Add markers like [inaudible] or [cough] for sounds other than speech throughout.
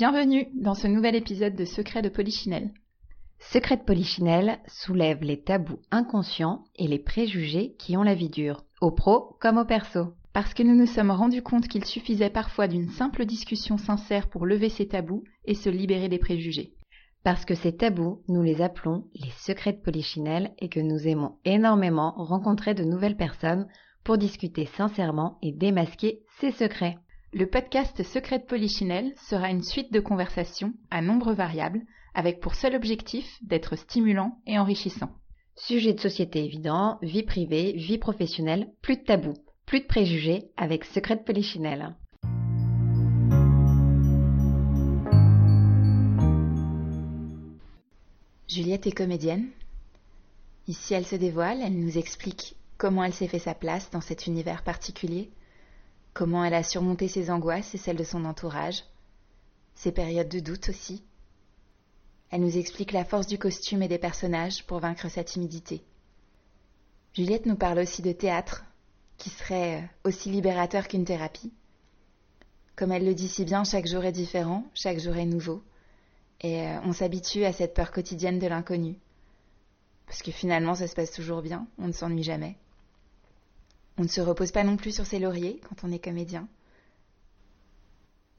Bienvenue dans ce nouvel épisode de Secret de Polichinelle. Secret de Polichinelle soulève les tabous inconscients et les préjugés qui ont la vie dure, au pro comme au perso. Parce que nous nous sommes rendus compte qu'il suffisait parfois d'une simple discussion sincère pour lever ces tabous et se libérer des préjugés. Parce que ces tabous, nous les appelons les secrets de Polichinelle et que nous aimons énormément rencontrer de nouvelles personnes pour discuter sincèrement et démasquer ces secrets. Le podcast Secret de Polichinelle sera une suite de conversations à nombre variables avec pour seul objectif d'être stimulant et enrichissant. Sujet de société évident, vie privée, vie professionnelle, plus de tabous, plus de préjugés avec Secret de Polichinelle. Juliette est comédienne. Ici, elle se dévoile, elle nous explique comment elle s'est fait sa place dans cet univers particulier, comment elle a surmonté ses angoisses et celles de son entourage, ses périodes de doute aussi. Elle nous explique la force du costume et des personnages pour vaincre sa timidité. Juliette nous parle aussi de théâtre, qui serait aussi libérateur qu'une thérapie. Comme elle le dit si bien, chaque jour est différent, chaque jour est nouveau. Et euh, on s'habitue à cette peur quotidienne de l'inconnu. Parce que finalement, ça se passe toujours bien, on ne s'ennuie jamais. On ne se repose pas non plus sur ses lauriers quand on est comédien.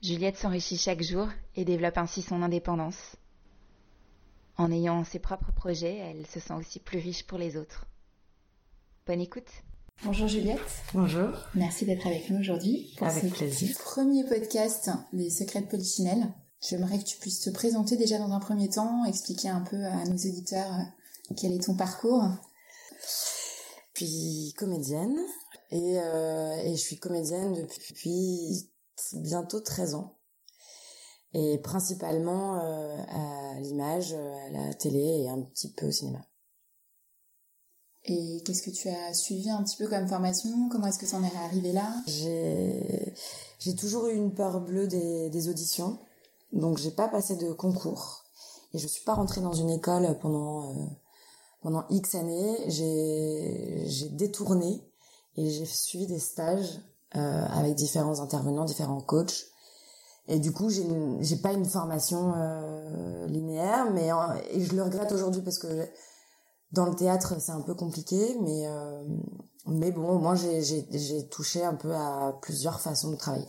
Juliette s'enrichit chaque jour et développe ainsi son indépendance. En ayant ses propres projets, elle se sent aussi plus riche pour les autres. Bonne écoute. Bonjour Juliette. Bonjour. Merci d'être avec nous aujourd'hui pour avec ce plaisir. premier podcast des secrets de Polichinelle. J'aimerais que tu puisses te présenter déjà dans un premier temps, expliquer un peu à nos éditeurs euh, quel est ton parcours. Puis comédienne et, euh, et je suis comédienne depuis bientôt 13 ans et principalement euh, à l'image, à la télé et un petit peu au cinéma. Et qu'est-ce que tu as suivi un petit peu comme formation? Comment est-ce que tu en es arrivé là? J'ai toujours eu une peur bleue des, des auditions. Donc j'ai pas passé de concours et je suis pas rentrée dans une école pendant euh, pendant X années. J'ai j'ai détourné et j'ai suivi des stages euh, avec différents intervenants, différents coachs. Et du coup, j'ai j'ai pas une formation euh, linéaire, mais et je le regrette aujourd'hui parce que dans le théâtre c'est un peu compliqué, mais euh, mais bon, moi j'ai j'ai touché un peu à plusieurs façons de travailler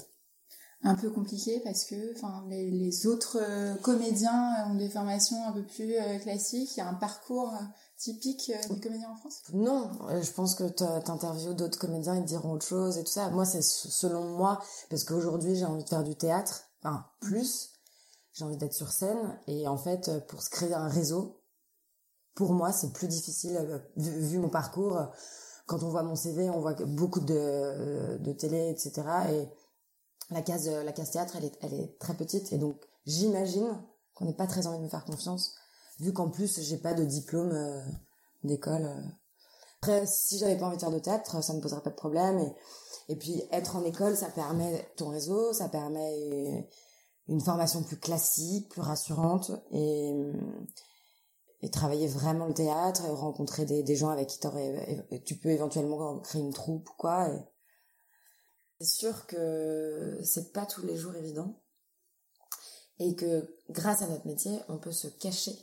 un peu compliqué parce que enfin les, autres euh, comédiens ont des formations un peu plus euh, classiques, il y a un parcours euh, typique des comédiens en France Non, je pense que t'interviews d'autres comédiens, ils te diront autre chose et tout ça. Moi, c'est selon moi, parce qu'aujourd'hui, j'ai envie de faire du théâtre, enfin, plus, j'ai envie d'être sur scène, et en fait, pour se créer un réseau, pour moi, c'est plus difficile, vu, mon parcours. Quand on voit mon CV, on voit beaucoup de, de télé, etc., et la case la case théâtre elle est elle est très petite et donc j'imagine qu'on n'est pas très envie de me faire confiance vu qu'en plus j'ai pas de diplôme euh, d'école euh. après si j'avais pas envie de faire de théâtre ça me poserait pas de problème. Et puis être en école ça permet ton réseau ça permet une formation plus classique plus rassurante. Et travailler vraiment le théâtre et rencontrer des, gens avec qui tu peux éventuellement créer une troupe ou quoi. C'est sûr que c'est pas tous les jours évident. Et que grâce à notre métier, on peut se cacher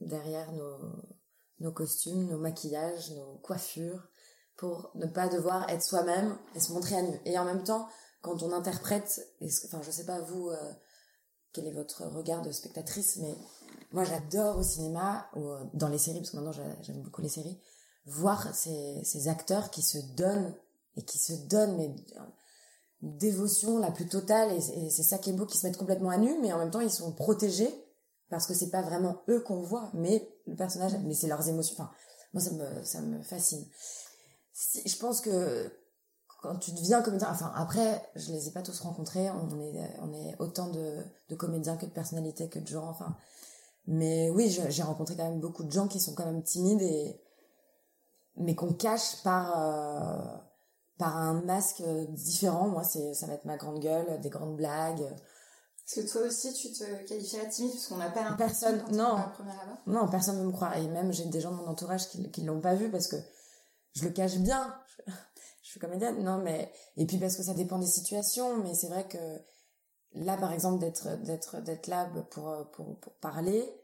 derrière nos, costumes, nos maquillages, nos coiffures pour ne pas devoir être soi-même et se montrer à nu. Et en même temps, quand on interprète, enfin je sais pas vous euh, quel est votre regard de spectatrice, mais moi j'adore au cinéma ou dans les séries parce que maintenant j'aime beaucoup les séries, voir ces, ces acteurs qui se donnent et qui se donnent mais dévotion la plus totale et, c'est ça qui est beau qu'ils se mettent complètement à nu mais en même temps ils sont protégés parce que c'est pas vraiment eux qu'on voit mais le personnage mais c'est leurs émotions enfin moi ça me ça me fascine je pense que quand tu deviens comédien enfin après je les ai pas tous rencontrés on est on est autant de comédiens que de personnalités que de gens enfin mais oui j'ai rencontré quand même beaucoup de gens qui sont quand même timides et mais qu'on cache par euh, par un masque différent. Moi, ça va être ma grande gueule, des grandes blagues. Est-ce que toi aussi, tu te qualifierais timide parce qu'on n'a pas l'impression personne non. non personne ne me croit et même j'ai des gens de mon entourage qui qui l'ont pas vu parce que je le cache bien. [laughs] Je, suis comédienne, non mais et puis parce que ça dépend des situations, mais c'est vrai que là par exemple d'être d'être d'être là pour pour, pour parler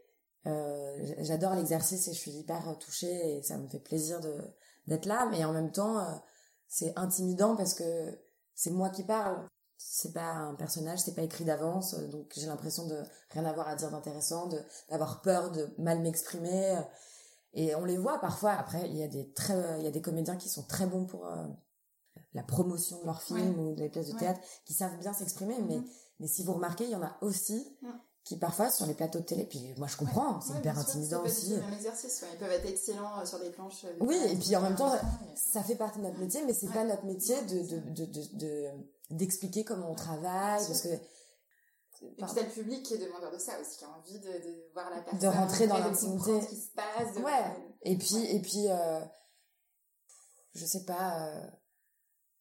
euh, j'adore l'exercice et je suis hyper touchée et ça me fait plaisir de d'être là mais en même temps euh, c'est intimidant parce que c'est moi qui parle c'est pas un personnage c'est pas écrit d'avance donc j'ai l'impression de rien avoir à dire d'intéressant d'avoir peur de mal m'exprimer et on les voit parfois après il y a des très il y a des comédiens qui sont très bons pour euh, la promotion de leur film ou des pièces de théâtre qui savent bien s'exprimer mais mm-hmm. mais si vous remarquez il y en a aussi qui parfois sur les plateaux de télé puis moi je comprends c'est hyper intimidant aussi. même exercice ils peuvent être excellents euh, sur des planches euh, oui et puis en même temps ça fait partie de notre métier mais c'est pas notre métier de de de de d'expliquer comment on travaille parce que et puis t'as le public qui est demandeur de ça aussi, qui a envie de, de voir la personne, de rentrer dans l'intimité, ce qui se passe. Ouais. Et puis et puis euh, je sais pas, euh,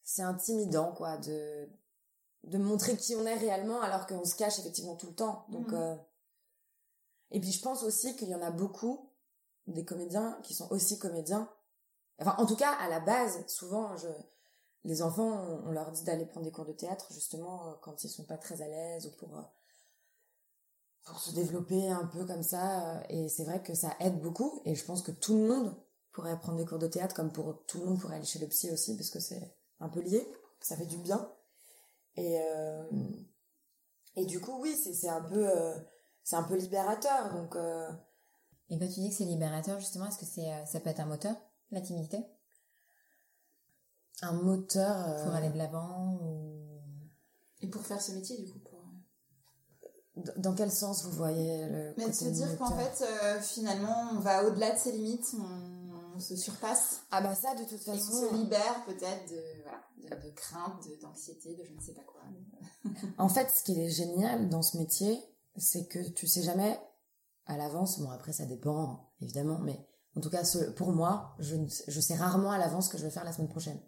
c'est intimidant quoi de de montrer qui on est réellement alors qu'on se cache effectivement tout le temps. Donc euh, et puis je pense aussi qu'il y en a beaucoup des comédiens qui sont aussi comédiens. Enfin en tout cas à la base, souvent je les enfants, on, leur dit d'aller prendre des cours de théâtre justement euh, quand ils sont pas très à l'aise ou pour euh, pour se développer un peu comme ça. Euh, et c'est vrai que ça aide beaucoup. Et je pense que tout le monde pourrait prendre des cours de théâtre comme pour tout le monde pourrait aller chez le psy aussi parce que c'est un peu lié. Ça fait du bien. Et et du coup oui c'est un peu c'est un peu libérateur donc. Et quand tu dis que c'est libérateur justement, est-ce que c'est ça peut être un moteur la timidité? Un moteur euh, pour aller de l'avant ou... et pour faire ce métier du coup pour... dans quel sens vous voyez le Mais se dire qu'en fait euh, finalement on va au-delà de ses limites on, se surpasse. Ah bah ça de toute façon et on se libère peut-être de voilà de, crainte d'anxiété de je ne sais pas quoi. En fait ce qui est génial dans ce métier c'est que tu sais jamais à l'avance. Bon après ça dépend évidemment mais en tout cas pour moi je, je sais rarement à l'avance ce que je vais faire la semaine prochaine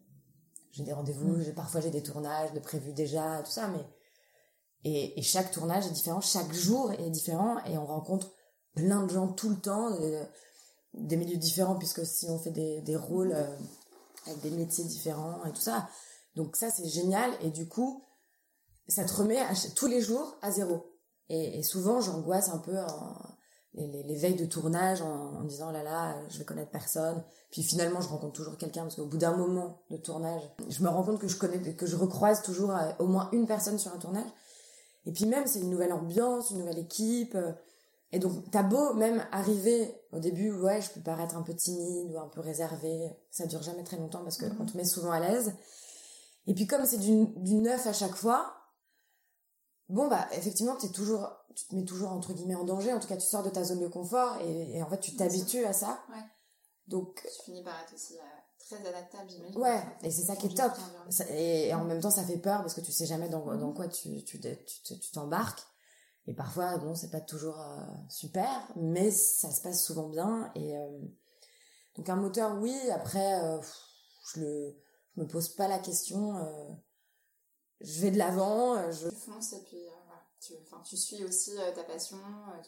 j'ai des rendez-vous, mm. parfois j'ai des tournages de prévus déjà, tout ça, mais et, et, chaque tournage est différent, chaque jour est différent et on rencontre plein de gens tout le temps, euh, des milieux différents puisque si on fait des, des rôles euh, avec des métiers différents et tout ça, donc ça c'est génial et du coup ça te remet tous les jours à zéro. Et, et souvent j'angoisse un peu en, les, les, veilles de tournage en, en, disant oh là là je vais connaître personne. Puis finalement je rencontre toujours quelqu'un parce qu'au bout d'un moment de tournage je me rends compte que je connais que je recroise toujours euh, au moins une personne sur un tournage. Et puis même c'est une nouvelle ambiance une nouvelle équipe euh, et donc t'as beau même arriver au début ouais je peux paraître un peu timide ou un peu réservé ça dure jamais très longtemps parce que mm-hmm. on te met souvent à l'aise. Et puis comme c'est du, du neuf à chaque fois bon bah effectivement t'es toujours tu te mets toujours entre guillemets en danger. En tout cas tu sors de ta zone de confort et, en fait tu t'habitues à ça. Ouais. donc tu finis par être aussi euh, très adaptable j'imagine. Ouais et c'est ça qui est top. et, en même temps ça fait peur parce que tu sais jamais dans, dans mhm. quoi tu tu tu t'embarques. Et parfois bon c'est pas toujours euh, super mais ça se passe souvent bien. Et euh, donc un moteur oui. Après je le je me pose pas la question je vais de l'avant. Je fonce et puis tu, tu suis aussi euh, ta passion,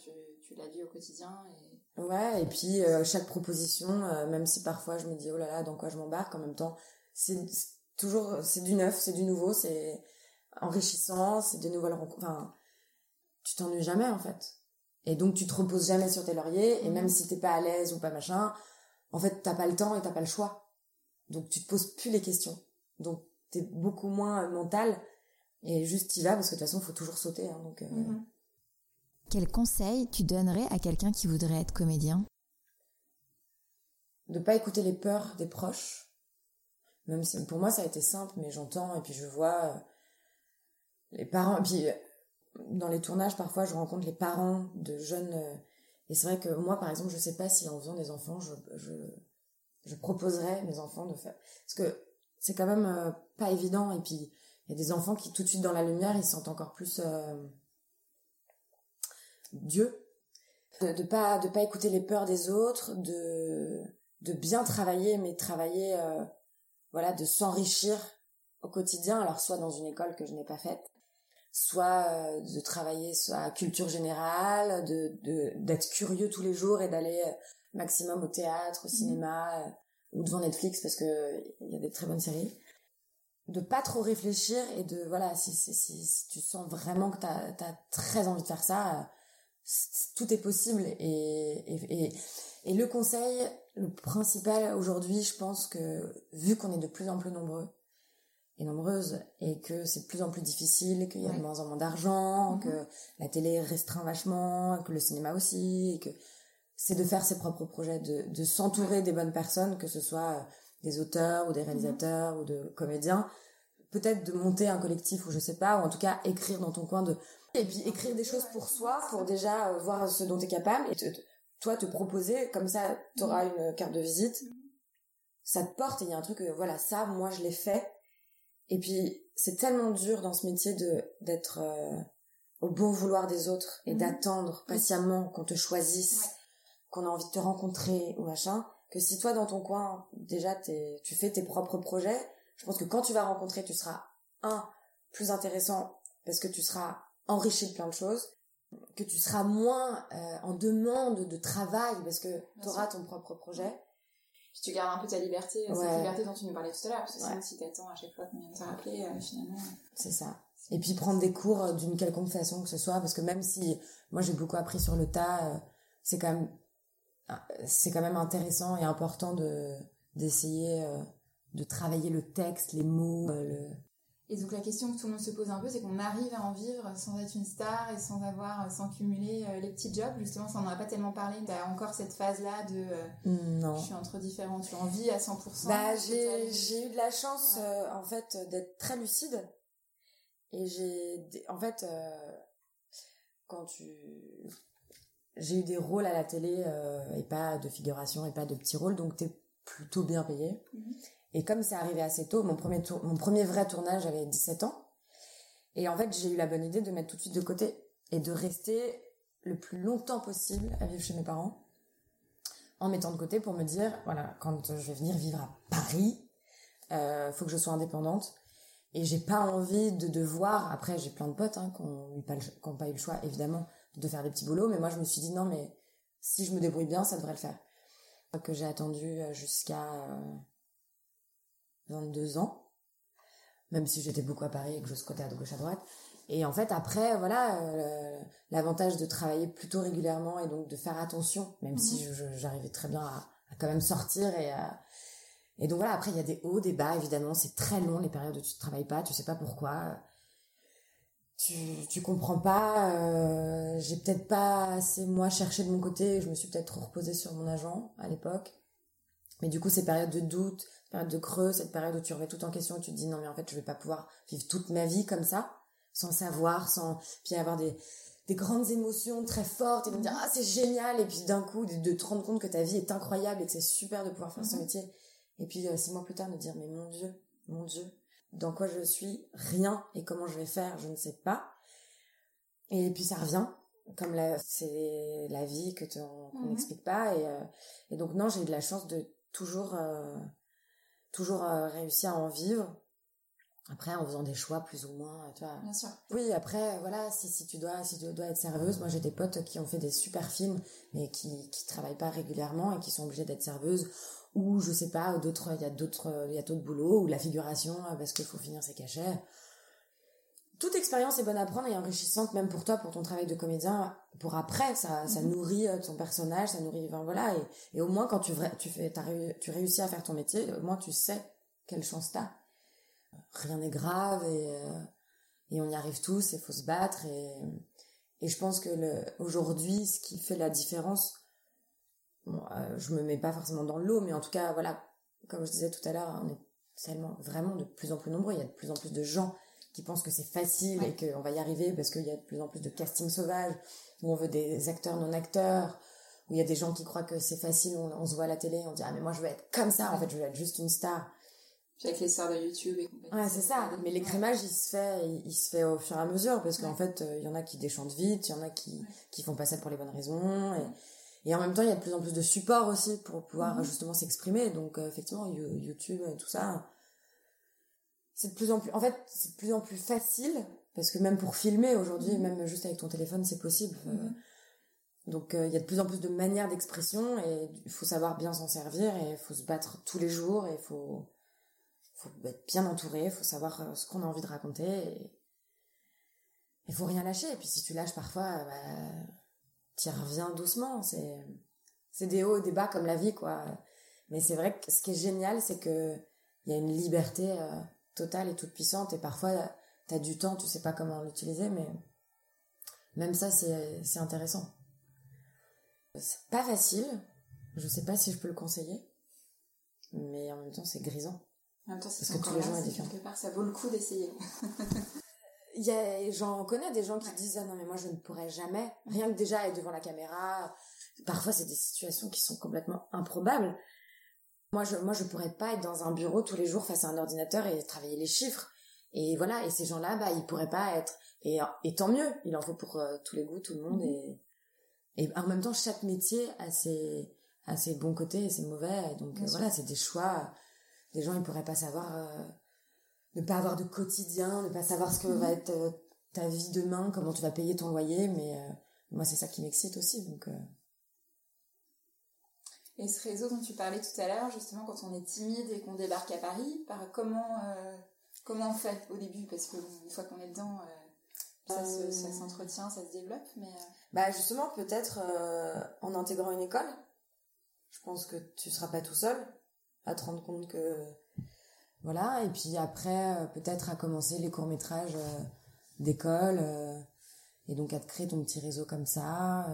tu, tu la vis au quotidien. Et... Ouais, et puis chaque proposition, même si parfois je me dis oh là là, dans quoi je m'embarque, en même temps, c'est toujours, c'est du neuf, c'est du nouveau, c'est enrichissant, c'est de nouvelles rencontres. Enfin, tu t'ennuies jamais en fait. Et donc tu te reposes jamais sur tes lauriers, et même mhm. si t'es pas à l'aise ou pas machin, en fait t'as pas le temps et t'as pas le choix. Donc tu te poses plus les questions. Donc t'es beaucoup moins mental et juste y vas parce que de toute façon il faut toujours sauter hein, donc euh... Mhm. quel conseil tu donnerais à quelqu'un qui voudrait être comédien? De pas écouter les peurs des proches même si pour moi ça a été simple mais j'entends et puis je vois euh, les parents et puis euh, dans les tournages parfois je rencontre les parents de jeunes et c'est vrai que moi par exemple je sais pas si en faisant des enfants je je je proposerais mes enfants de faire parce que c'est quand même pas évident. Et puis, il y a des enfants qui, tout de suite dans la lumière, ils sentent encore plus euh, Dieu. De, de pas de pas écouter les peurs des autres, de de bien travailler, mais travailler, euh, voilà, de s'enrichir au quotidien. Alors soit dans une école que je n'ai pas faite, soit de travailler soit à culture générale, de d'être curieux tous les jours et d'aller maximum au théâtre, au mmh. cinéma, ou devant Netflix parce que il y a des très bonnes séries. De pas trop réfléchir et de voilà si si, si, si tu sens vraiment que t'as as très envie de faire ça euh, tout est possible et, et, et, et le conseil le principal aujourd'hui je pense que vu qu'on est de plus en plus nombreux et nombreuses et que c'est de plus en plus difficile qu'il y a de moins en moins d'argent mm-hmm. que la télé restreint vachement que le cinéma aussi et que c'est de faire ses propres projets de, de s'entourer des bonnes personnes que ce soit des auteurs ou des réalisateurs ou de comédiens, peut-être de monter un collectif ou je sais pas, ou en tout cas écrire dans ton coin de et puis écrire des choses pour soi, pour déjà euh, voir ce dont tu es capable et toi te proposer comme ça tu auras une carte de visite. Ça te porte et il y a un truc voilà, ça moi je l'ai fait. Et puis c'est tellement dur dans ce métier de d'être euh, au bon vouloir des autres et mhm. d'attendre patiemment qu'on te choisisse, qu'on a envie de te rencontrer ou machin que si toi dans ton coin déjà tu fais tes propres projets, je pense que quand tu vas rencontrer, tu seras un plus intéressant parce que tu seras enrichi de plein de choses, que tu seras moins euh, en demande de travail parce que tu auras ton propre projet. Puis tu gardes un peu ta liberté, cette liberté dont tu nous parlais tout à l'heure, parce que sinon si t'attends à chaque fois qu'on vient te rappeler, euh, finalement... C'est ça. Et puis prendre des cours euh, d'une quelconque façon que ce soit, parce que même si moi j'ai beaucoup appris sur le tas, c'est quand même c'est quand même intéressant et important de d'essayer euh, de travailler le texte, les mots. Euh, le... Et donc la question que tout le monde se pose un peu, c'est qu'on arrive à en vivre sans être une star et sans avoir, sans cumuler euh, les petits jobs. Justement, ça n'en a pas tellement parlé. T'as encore cette phase-là de non. je suis entre différents, tu en vis à 100%. Bah j'ai j'ai eu de la chance en fait d'être très lucide et j'ai en fait quand tu j'ai eu des rôles à la télé euh, et pas de figuration et pas de petits rôles, donc t'es plutôt bien payé. Mhm. Et comme c'est arrivé assez tôt, mon premier, tour, mon premier vrai tournage, j'avais 17 ans. Et en fait, j'ai eu la bonne idée de mettre tout de suite de côté et de rester le plus longtemps possible à vivre chez mes parents en mettant de côté pour me dire, voilà, quand je vais venir vivre à Paris, euh, faut que je sois indépendante. Et j'ai pas envie de devoir, après j'ai plein de potes hein, qui n'ont pas, pas, eu le choix, évidemment, de faire des petits boulots, mais moi je me suis dit non mais si je me débrouille bien, ça devrait le faire. Que j'ai attendu euh, jusqu'à 22 euh, ans, même si j'étais beaucoup à Paris et que je squattais à gauche à droite. Et en fait après voilà euh, l'avantage de travailler plutôt régulièrement et donc de faire attention, même si mhm. j'arrivais très bien à, quand même sortir et et donc voilà après il y a des hauts, des bas évidemment, c'est très long les périodes où tu ne travailles pas, tu sais pas pourquoi tu, tu comprends pas, euh, j'ai peut-être pas assez moi cherché de mon côté, je me suis peut-être trop reposée sur mon agent à l'époque. Mais du coup, ces périodes de doute, périodes de creux, cette période où tu remets tout en question, tu te dis non mais en fait je vais pas pouvoir vivre toute ma vie comme ça, sans savoir, sans puis avoir des des grandes émotions très fortes et de me dire ah c'est génial et puis d'un coup de, te rendre compte que ta vie est incroyable et que c'est super de pouvoir faire ce mhm. métier et puis euh, six mois plus tard me dire mais mon dieu mon dieu dans quoi je suis, rien, et comment je vais faire, je ne sais pas. Et puis ça revient, comme c'est la vie que qu'on mhm. n'explique pas, et, euh, et, donc non, j'ai eu de la chance de toujours, euh, toujours euh, réussir à en vivre. Après, en faisant des choix plus ou moins, tu vois. Bien sûr. Oui, après, voilà, si, si tu dois, si tu dois être serveuse, moi j'ai des potes qui ont fait des super films, mais qui, qui travaillent pas régulièrement et qui sont obligés d'être serveuses ou je sais pas d'autres il y a d'autres il y a d'autres boulots ou la figuration euh, parce qu'il faut finir ses cachets toute expérience est bonne à prendre et enrichissante même pour toi pour ton travail de comédien pour après ça ça mhm. nourrit euh, ton personnage ça nourrit voilà et, et au moins quand tu tu fais tu réussis à faire ton métier au moins tu sais quelle chance t'as rien n'est grave et euh, et on y arrive tous il faut se battre et et je pense que aujourd'hui ce qui fait la différence Bon, euh, je me mets pas forcément dans l'eau, mais en tout cas, voilà, comme je disais tout à l'heure, on est tellement, vraiment de plus en plus nombreux. Il y a de plus en plus de gens qui pensent que c'est facile et qu'on va y arriver parce qu'il y a de plus en plus de casting sauvage, où on veut des acteurs non acteurs, où il y a des gens qui croient que c'est facile, on, se voit à la télé, on dit, ah, mais moi je veux être comme ça, en fait, je veux être juste une star. Avec les stars de YouTube et compagnie. Ouais, c'est ça. Mais l'écrémage, il se fait, il, se fait au fur et à mesure, parce qu'en fait, euh, il y en a qui déchantent vite, il y en a qui, qui font pas ça pour les bonnes raisons, et, et en même temps, il y a de plus en plus de support aussi pour pouvoir mhm. justement s'exprimer. Donc euh, effectivement, YouTube et tout ça, c'est de plus en plus. En fait, c'est de plus en plus facile parce que même pour filmer aujourd'hui, mhm. même juste avec ton téléphone, c'est possible. Euh. Mhm. donc euh, il y a de plus en plus de manières d'expression et il faut savoir bien s'en servir et il faut se battre tous les jours et il faut faut être bien entouré, faut savoir ce qu'on a envie de raconter. Et il faut rien lâcher. Et puis si tu lâches parfois, bah, tu reviens doucement. C'est c'est des hauts et des bas comme la vie, quoi. Mais c'est vrai que ce qui est génial, c'est que il y a une liberté euh, totale et toute puissante. Et parfois, tu as du temps, tu sais pas comment l'utiliser, mais même ça, c'est intéressant. C'est pas facile. Je sais pas si je peux le conseiller. Mais en même temps, c'est grisant. En même temps, c'est que tous les gens différents. Quelque part, ça vaut le coup d'essayer. [laughs] Il y a, j'en connais des gens qui disent, ah non, mais moi, je ne pourrais jamais. Rien que déjà être devant la caméra. Parfois, c'est des situations qui sont complètement improbables. Moi, je, moi, je pourrais pas être dans un bureau tous les jours face à un ordinateur et travailler les chiffres. Et voilà. Et ces gens-là, bah, ils pourraient pas être. Et, et tant mieux. Il en faut pour euh, tous les goûts, tout le monde. Mm-hmm. Et, et en même temps, chaque métier a ses, a ses bons côtés et ses mauvais. donc, voilà, c'est des choix. Des gens, ils pourraient pas savoir, euh, ne pas avoir de quotidien, ne pas savoir ce que va mm-hmm. être euh, ta vie demain, comment tu vas payer ton loyer. Mais moi, c'est ça qui m'excite aussi. Donc, et ce réseau dont tu parlais tout à l'heure, justement, quand on est timide et qu'on débarque à Paris, par comment euh, comment on fait au début? Parce que une fois qu'on est dedans, euh, ça, euh. s'entretient, ça se développe. Mais bah justement, peut-être en intégrant une école, je pense que tu seras pas tout seul à te rendre compte que voilà. Et puis après, peut-être à commencer les courts métrages d'école et donc à te créer ton petit réseau comme ça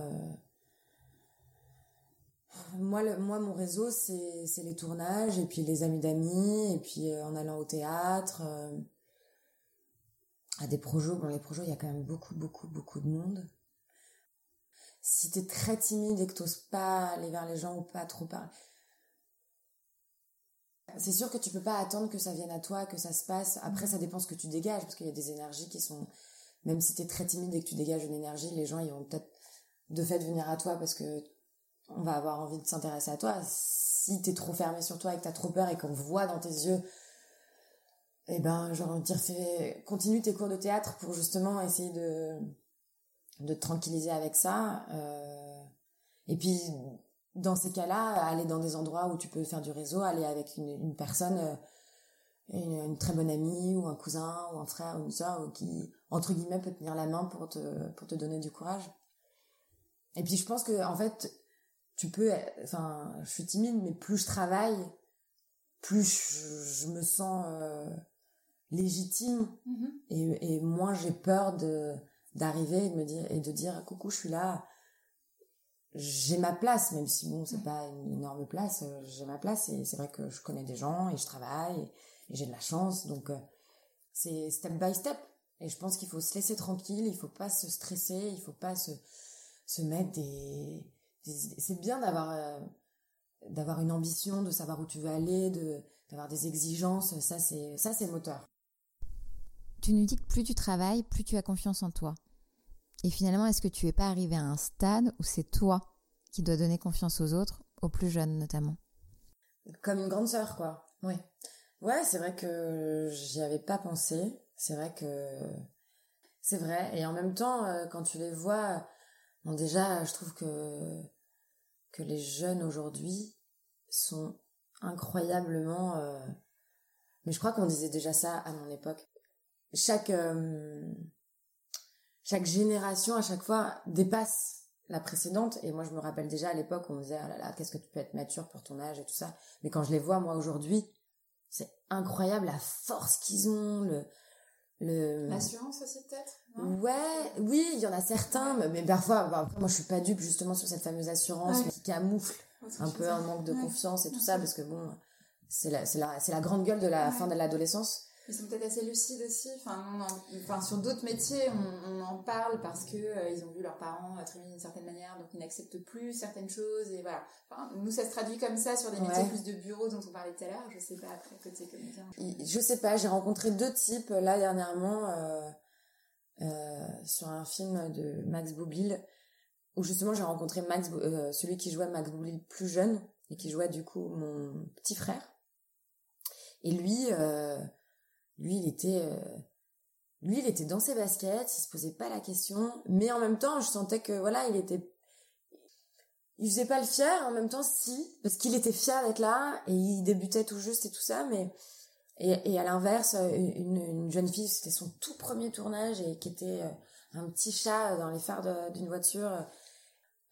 moi, mon réseau, c'est, c'est les tournages et puis les amis d'amis et puis euh, en allant au théâtre, euh, à des projets. Bon, les projets, il y a quand même beaucoup, beaucoup, beaucoup de monde. Si t'es très timide et que t'oses pas aller vers les gens ou pas trop parler, c'est sûr que tu peux pas attendre que ça vienne à toi, que ça se passe. Après, ça dépend ce que tu dégages, parce qu'il y a des énergies qui sont, même si t'es très timide et que tu dégages une énergie, les gens, ils vont peut-être de fait venir à toi parce que on va avoir envie de s'intéresser à toi. Si t'es trop fermé sur toi et que t'as trop peur et qu'on voit dans tes yeux, eh ben, j'ai envie de dire, fais, continue tes cours de théâtre pour justement essayer de, de te tranquilliser avec ça. Euh, et puis, dans ces cas-là, aller dans des endroits où tu peux faire du réseau, aller avec une, personne, euh, une, très bonne amie ou un cousin ou un frère ou une soeur qui, entre guillemets, peut tenir la main pour te, pour te donner du courage. Et puis, je pense que, en fait, tu peux, enfin, je suis timide, mais plus je travaille, plus je, me sens euh, légitime mm-hmm. et, et moins j'ai peur de d'arriver et de me dire et de dire coucou, je suis là, j'ai ma place, même si bon, c'est pas une énorme place, euh, j'ai ma place et c'est vrai que je connais des gens et je travaille et, j'ai de la chance, donc euh, c'est step by step. Et je pense qu'il faut se laisser tranquille, il faut pas se stresser, il faut pas se se mettre des c'est bien d'avoir euh, d'avoir une ambition, de savoir où tu veux aller, d'avoir des exigences. Ça c'est ça c'est moteur. Tu nous dis que plus tu travailles, plus tu as confiance en toi. Et finalement, est-ce que tu es pas arrivé à un stade où c'est toi qui dois donner confiance aux autres, aux plus jeunes notamment? Comme une grande sœur, quoi. Oui. Ouais, c'est vrai que j'y avais pas pensé. C'est vrai que c'est vrai. Et en même temps, euh, quand tu les vois, bon déjà, je trouve que que les jeunes aujourd'hui sont incroyablement euh, mais je crois qu'on disait déjà ça à mon époque chaque euh, chaque génération à chaque fois dépasse la précédente. Et moi je me rappelle déjà à l'époque on me disait ah là là qu'est-ce que tu peux être mature pour ton âge et tout ça mais quand je les vois moi aujourd'hui c'est incroyable la force qu'ils ont le le l'assurance aussi peut-être ouais oui il y en a certains mais, parfois bah, moi je suis pas dupe justement sur cette fameuse assurance qui camoufle un peu un manque de confiance et tout ça parce que bon c'est la c'est la c'est la grande gueule de la fin de l'adolescence ils sont peut-être assez lucides aussi. Enfin, enfin sur d'autres métiers, on, en parle parce que euh, ils ont vu leurs parents travailler d'une certaine manière, donc ils n'acceptent plus certaines choses et voilà. Enfin, nous, ça se traduit comme ça sur des métiers plus de bureau dont on parlait tout à l'heure. Je sais pas après côté comédien. Je sais pas. J'ai rencontré deux types là dernièrement euh, euh, sur un film de Max Boublil où justement j'ai rencontré Max, euh, celui qui jouait Max Boublil plus jeune et qui jouait du coup mon petit frère. Et lui. Euh, lui, il était, euh, lui, il était dans ses baskets, il se posait pas la question, mais en même temps, je sentais que voilà, il était, il faisait pas le fier, en même temps, si, parce qu'il était fier d'être là et il débutait tout juste et tout ça, mais Et, à l'inverse, une, une, jeune fille, c'était son tout premier tournage et qui était un petit chat dans les phares d'une voiture.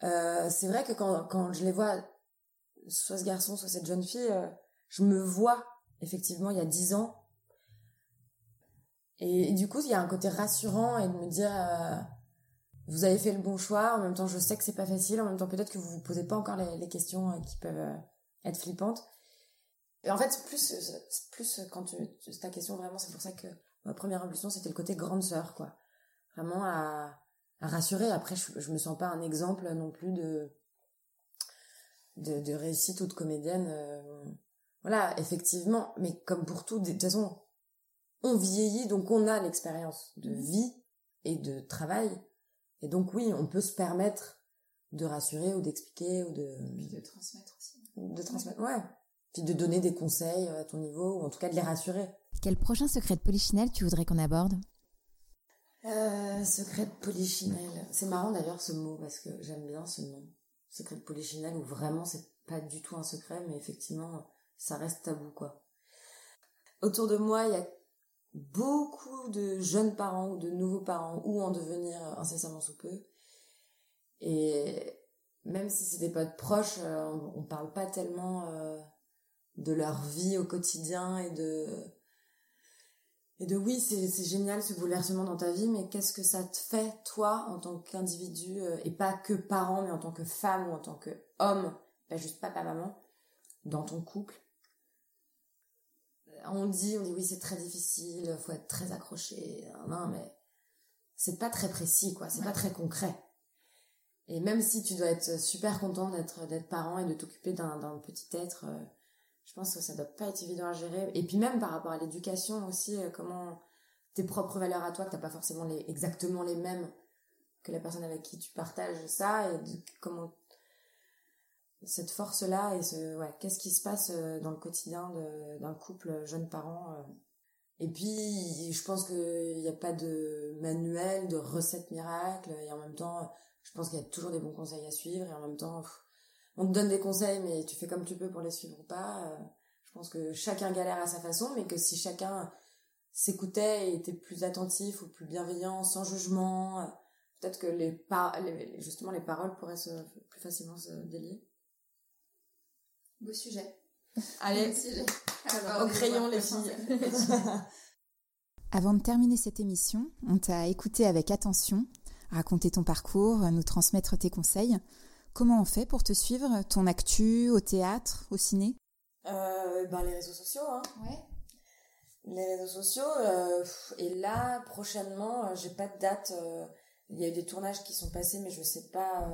Euh, c'est vrai que quand, quand je les vois, soit ce garçon, soit cette jeune fille, je me vois effectivement il y a dix ans. Et, du coup, il y a un côté rassurant et de me dire, vous avez fait le bon choix. En même temps, je sais que c'est pas facile. En même temps, peut-être que vous vous posez pas encore les, questions euh, qui peuvent euh, être flippantes. Et en fait, plus, plus quand tu, ta question vraiment, c'est pour ça que ma première impulsion, c'était le côté grande sœur, quoi. Vraiment à, rassurer. Après, je, je me sens pas un exemple non plus de, de, réussite ou de comédienne. Euh, voilà, effectivement. Mais comme pour tout, de toute façon, on vieillit, donc on a l'expérience de vie et de travail. Et donc oui, on peut se permettre de rassurer ou d'expliquer ou de... Puis de transmettre aussi. De transmettre, ouais. Puis de donner des conseils à ton niveau, ou en tout cas de les rassurer. Quel prochain secret de Polichinelle tu voudrais qu'on aborde? Euh, Secret de Polichinelle. C'est marrant d'ailleurs ce mot, parce que j'aime bien ce nom. Secret de Polichinelle, où vraiment c'est pas du tout un secret, mais effectivement, ça reste tabou, quoi. Autour de moi, il y a beaucoup de jeunes parents ou de nouveaux parents ou en devenir incessamment sous peu. Et même si c'est des potes proches, euh, on, parle pas tellement euh, de leur vie au quotidien et de et de oui, c'est génial ce bouleversement dans ta vie, mais qu'est-ce que ça te fait toi en tant qu'individu euh, et pas que parent, mais en tant que femme ou en tant que homme, pas juste papa maman, dans ton couple? On dit, on dit oui, c'est très difficile, faut être très accroché. Non, mais c'est pas très précis, quoi. C'est pas très concret. Et même si tu dois être super content d'être d'être parent et de t'occuper d'un petit être, euh, je pense que ça doit pas être évident à gérer. Et puis même par rapport à l'éducation aussi, euh, comment tes propres valeurs à toi, que t'as pas forcément les, exactement les mêmes que la personne avec qui tu partages ça, et comment cette force-là et ce, ouais, qu'est-ce qui se passe euh, dans le quotidien d'un couple jeune parent. Euh. Et puis, je pense qu'il n'y a pas de manuel, de recette miracle, et en même temps, je pense qu'il y a toujours des bons conseils à suivre, et en même temps, on te donne des conseils, mais tu fais comme tu peux pour les suivre ou pas. Euh. Je pense que chacun galère à sa façon, mais que si chacun s'écoutait et était plus attentif ou plus bienveillant, sans jugement, peut-être que les, les, justement les paroles pourraient plus facilement se délier. Beau sujet. Allez, [laughs] au crayon les filles. [laughs] Avant de terminer cette émission, on t'a écouté avec attention, raconter ton parcours, nous transmettre tes conseils. Comment on fait pour te suivre? Ton actu au théâtre, au ciné? Euh, ben, Les réseaux sociaux. Hein. Ouais. Les réseaux sociaux. Euh, et là, prochainement, euh, j'ai pas de date. Euh, il y a eu des tournages qui sont passés, mais je sais pas,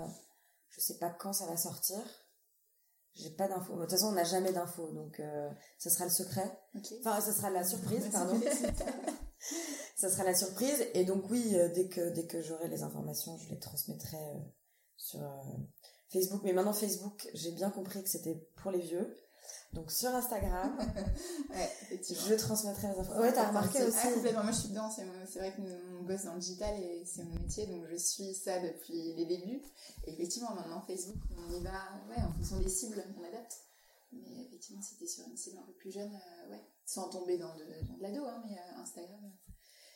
je sais pas quand ça va sortir. J'ai pas d'infos. De toute façon, on n'a jamais d'infos, donc euh, ce sera le secret. Enfin, ce sera la surprise, pardon. ça [laughs] sera la surprise. Et donc oui, euh, dès que dès que j'aurai les informations, je les transmettrai euh, sur Facebook. Mais maintenant Facebook, j'ai bien compris que c'était pour les vieux. Donc sur Instagram, [laughs] ouais, je transmettrai les infos. Ouais, t'as remarqué aussi. Ah, Moi, je suis dedans. C'est vrai que mon boss dans le digital et c'est mon métier, donc je suis ça depuis les débuts. Et effectivement, maintenant Facebook, on y va, ouais, en fonction des cibles, on adapte. Mais effectivement, si t'es sur une cible un peu plus jeune, euh, ouais, sans tomber dans de, dans de l'ado, hein, mais euh, Instagram,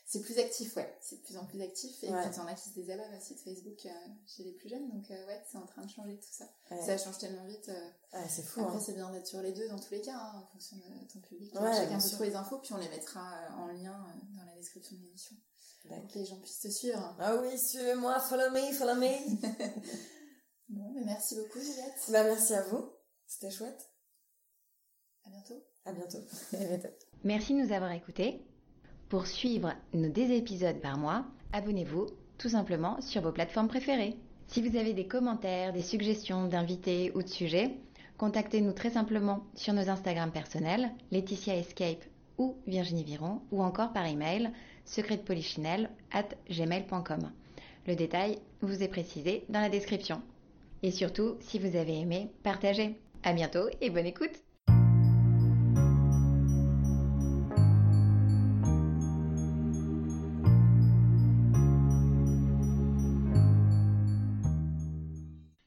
c'est plus actif, ouais. C'est de plus en plus actif. Et puis, il y en a qui se désabonnent aussi de Facebook euh, chez les plus jeunes. Donc, euh, ouais, c'est en train de changer tout ça. Ça change tellement vite. Euh. c'est fou. Après, hein. c'est bien d'être sur les deux dans tous les cas, hein, en fonction de ton public. Chacun peut trouver les infos, puis on les mettra en lien dans la description de l'émission. Pour que les gens puissent te suivre. Ah oui, suivez-moi, follow me, follow me. [laughs] bon, mais merci beaucoup, Juliette. Bah, merci à vous. C'était chouette. À bientôt. À bientôt. [laughs] à bientôt. Merci de nous avoir écoutés. Pour suivre nos deux épisodes par mois, abonnez-vous tout simplement sur vos plateformes préférées. Si vous avez des commentaires, des suggestions d'invités ou de sujets, contactez-nous très simplement sur nos Instagram personnels, Laetitia Escape ou Virginie Viron, ou encore par email secretpolichinelle at gmail.com. Le détail vous est précisé dans la description. Et surtout, si vous avez aimé, partagez. À bientôt et bonne écoute!